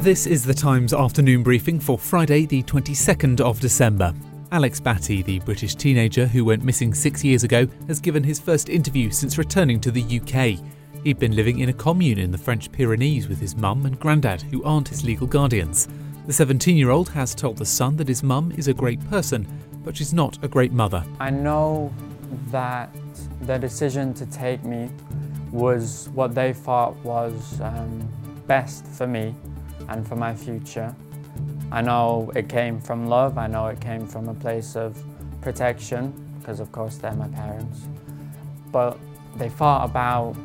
This is the Times afternoon briefing for Friday, the 22nd of December. Alex Batty, the British teenager who went missing six years ago, has given his first interview since returning to the UK. He'd been living in a commune in the French Pyrenees with his mum and granddad, who aren't his legal guardians. The 17 year old has told The Sun that his mum is a great person, but she's not a great mother. I know that the decision to take me was what they thought was um, best for me and for my future. I know it came from love, I know it came from a place of protection, because of course they're my parents. But they thought about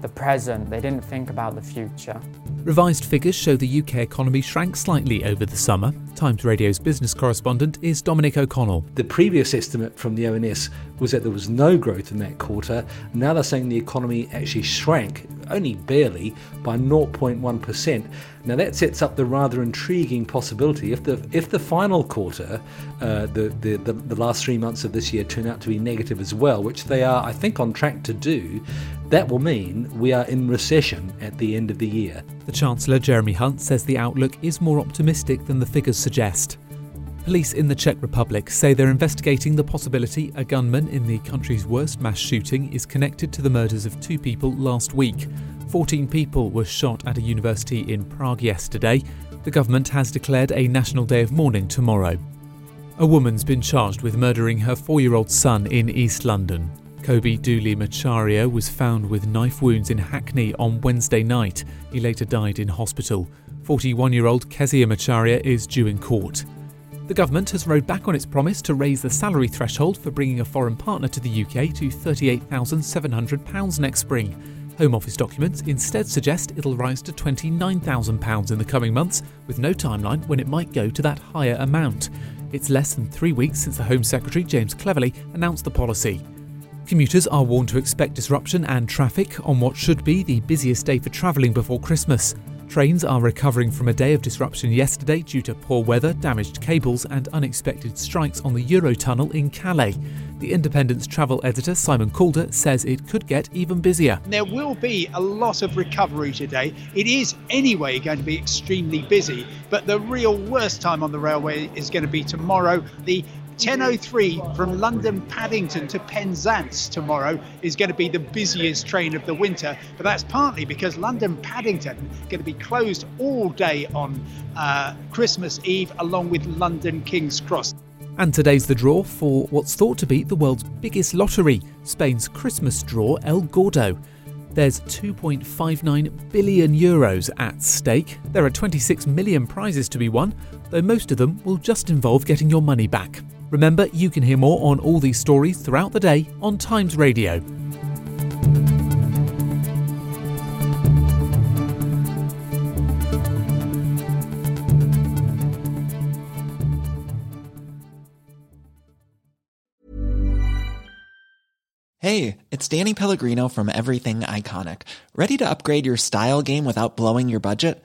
the present, they didn't think about the future. Revised figures show the UK economy shrank slightly over the summer. Times Radio's business correspondent is Dominic O'Connell. The previous estimate from the ONS was that there was no growth in that quarter. Now they're saying the economy actually shrank, only barely, by 0.1%. Now that sets up the rather intriguing possibility if the if the final quarter, uh, the, the, the the last three months of this year turn out to be negative as well, which they are, I think, on track to do. That will mean we are in recession at the end of the year. The Chancellor, Jeremy Hunt, says the outlook is more optimistic than the figures suggest. Police in the Czech Republic say they're investigating the possibility a gunman in the country's worst mass shooting is connected to the murders of two people last week. 14 people were shot at a university in Prague yesterday. The government has declared a national day of mourning tomorrow. A woman's been charged with murdering her four year old son in East London. Kobe Dooley Macharia was found with knife wounds in Hackney on Wednesday night. He later died in hospital. 41 year old Kezia Macharia is due in court. The government has rowed back on its promise to raise the salary threshold for bringing a foreign partner to the UK to £38,700 next spring. Home Office documents instead suggest it'll rise to £29,000 in the coming months, with no timeline when it might go to that higher amount. It's less than three weeks since the Home Secretary, James Cleverly, announced the policy. Commuters are warned to expect disruption and traffic on what should be the busiest day for travelling before Christmas. Trains are recovering from a day of disruption yesterday due to poor weather, damaged cables, and unexpected strikes on the Eurotunnel in Calais. The Independent's travel editor Simon Calder says it could get even busier. There will be a lot of recovery today. It is anyway going to be extremely busy, but the real worst time on the railway is going to be tomorrow. The 10.03 from London Paddington to Penzance tomorrow is going to be the busiest train of the winter, but that's partly because London Paddington is going to be closed all day on uh, Christmas Eve, along with London King's Cross. And today's the draw for what's thought to be the world's biggest lottery, Spain's Christmas draw El Gordo. There's 2.59 billion euros at stake. There are 26 million prizes to be won, though most of them will just involve getting your money back. Remember, you can hear more on all these stories throughout the day on Times Radio. Hey, it's Danny Pellegrino from Everything Iconic. Ready to upgrade your style game without blowing your budget?